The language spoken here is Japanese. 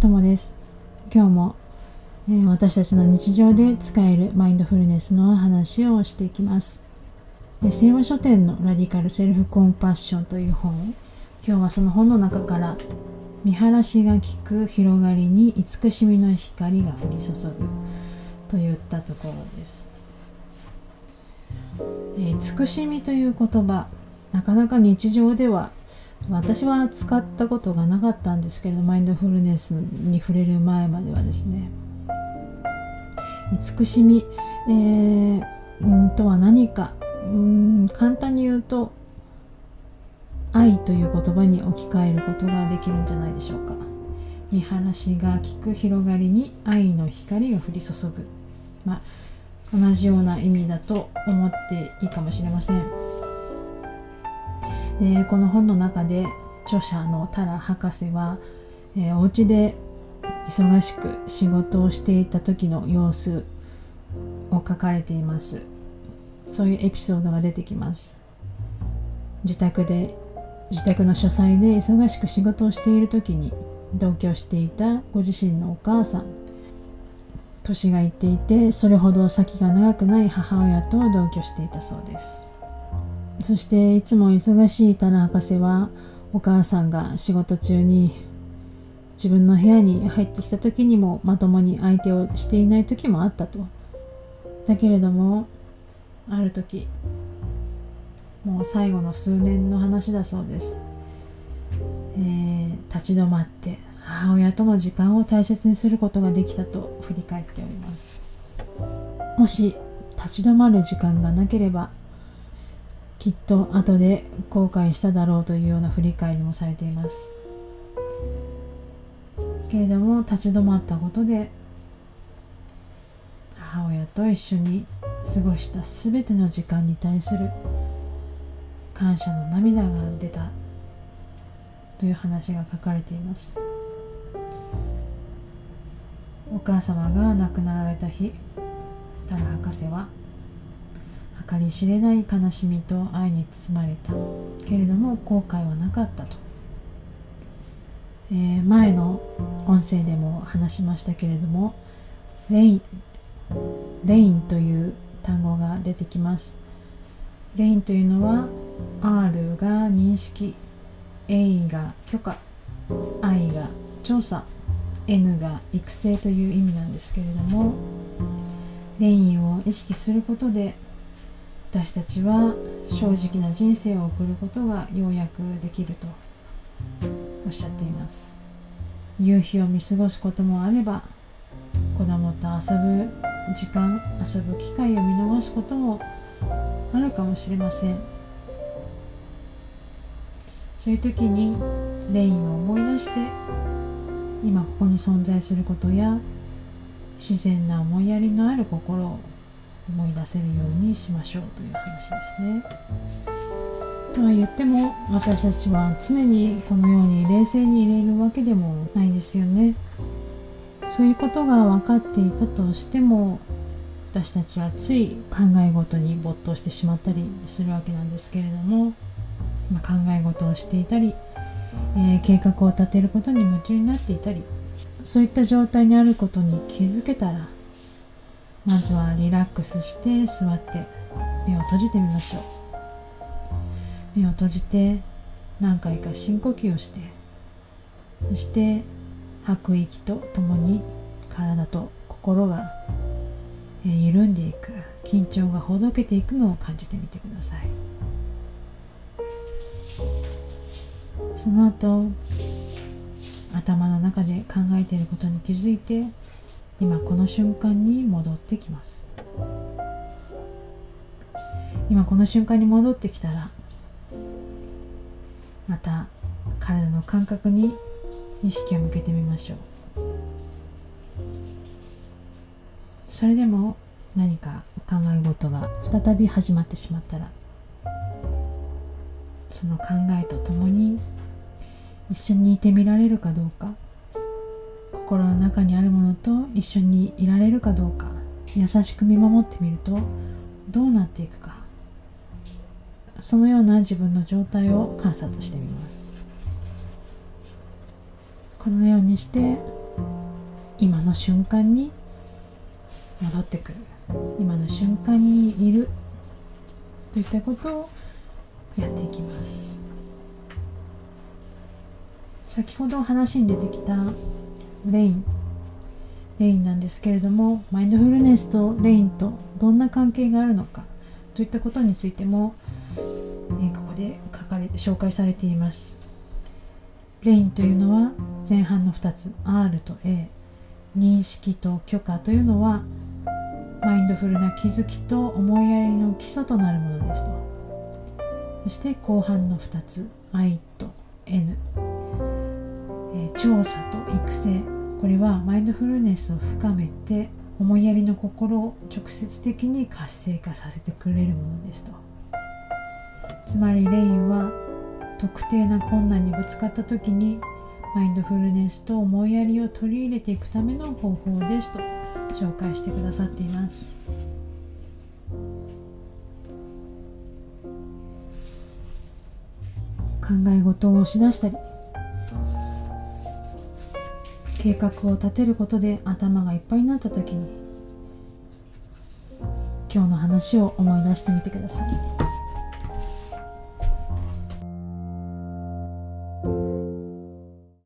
ともです。今日も、えー、私たちの日常で使えるマインドフルネスの話をしていきます、えー、聖和書店のラディカルセルフコンパッションという本。今日はその本の中から見晴らしが利く広がりに慈しみの光が降り注ぐといったところです、えー、慈しみという言葉なかなか日常では私は使ったことがなかったんですけれどマインドフルネスに触れる前まではですね。慈しみ、えー、んとは何か。うん簡単に言うと愛という言葉に置き換えることができるんじゃないでしょうか。見晴らしが利く広がりに愛の光が降り注ぐ。まあ同じような意味だと思っていいかもしれません。でこの本の中で著者のタラ博士は、えー、お家で忙しく仕事をしていた時の様子を書かれています。そういうエピソードが出てきます。自宅で自宅の書斎で忙しく仕事をしている時に同居していたご自身のお母さん。年がいっていてそれほど先が長くない母親と同居していたそうです。そしていつも忙しいタラ博士はお母さんが仕事中に自分の部屋に入ってきた時にもまともに相手をしていない時もあったと。だけれどもある時もう最後の数年の話だそうです、えー、立ち止まって母親との時間を大切にすることができたと振り返っております。もし立ち止まる時間がなければきっと後で後悔しただろうというような振り返りもされています。けれども立ち止まったことで母親と一緒に過ごした全ての時間に対する感謝の涙が出たという話が書かれています。お母様が亡くなられた日タラ博士は計り知れない悲しみと愛に包まれた。けれども後悔はなかったと、えー、前の音声でも話しましたけれどもレインレインという単語が出てきます。レインというのは R が認識 A が許可 I が調査 N が育成という意味なんですけれどもレインを意識することで私たちは正直な人生を送ることがようやくできるとおっしゃっています。夕日を見過ごすこともあれば子供と遊ぶ時間遊ぶ機会を見逃すこともあるかもしれません。そういう時にレインを思い出して今ここに存在することや自然な思いやりのある心を思い出せるようにしましょうという話ですね。とは言っても私たちは常にこのように冷静に入れるわけでもないですよね。そういうことが分かっていたとしても私たちはつい考え事に没頭してしまったりするわけなんですけれども、まあ、考え事をしていたり、えー、計画を立てることに夢中になっていたりそういった状態にあることに気づけたらまずはリラックスして座って目を閉じてみましょう。目を閉じて何回か深呼吸をしてそして吐く息とともに体と心が緩んでいく緊張がほどけていくのを感じてみてください。その後頭の中で考えていることに気づいて今この瞬間に戻ってきます。今この瞬間に戻ってきたらまた体の感覚に意識を向けてみましょう。それでも何か考え事が再び始まってしまったらその考えとともに一緒にいてみられるかどうか。心の中にあるものと一緒にいられるかどうか優しく見守ってみるとどうなっていくか。そのような自分の状態を観察してみます。このようにして今の瞬間に戻ってくる。今の瞬間にいる。といったことをやっていきます。先ほど話に出てきたレインレインなんですけれどもマインドフルネスとレインとどんな関係があるのかといったことについても、え、ここで書かれ紹介されています。レインというのは前半の2つ R と A 認識と許可というのはマインドフルな気づきと思いやりの基礎となるものですと。そして後半の2つ I と N、調査と育成。これはマインドフルネスを深めて思いやりの心を直接的に活性化させてくれるものですと。つまりレインは特定な困難にぶつかった時にマインドフルネスと思いやりを取り入れていくための方法ですと紹介してくださっています。考え事を押し出したり計画を立てることで頭がいっぱいになった時に今日の話を思い出してみてください。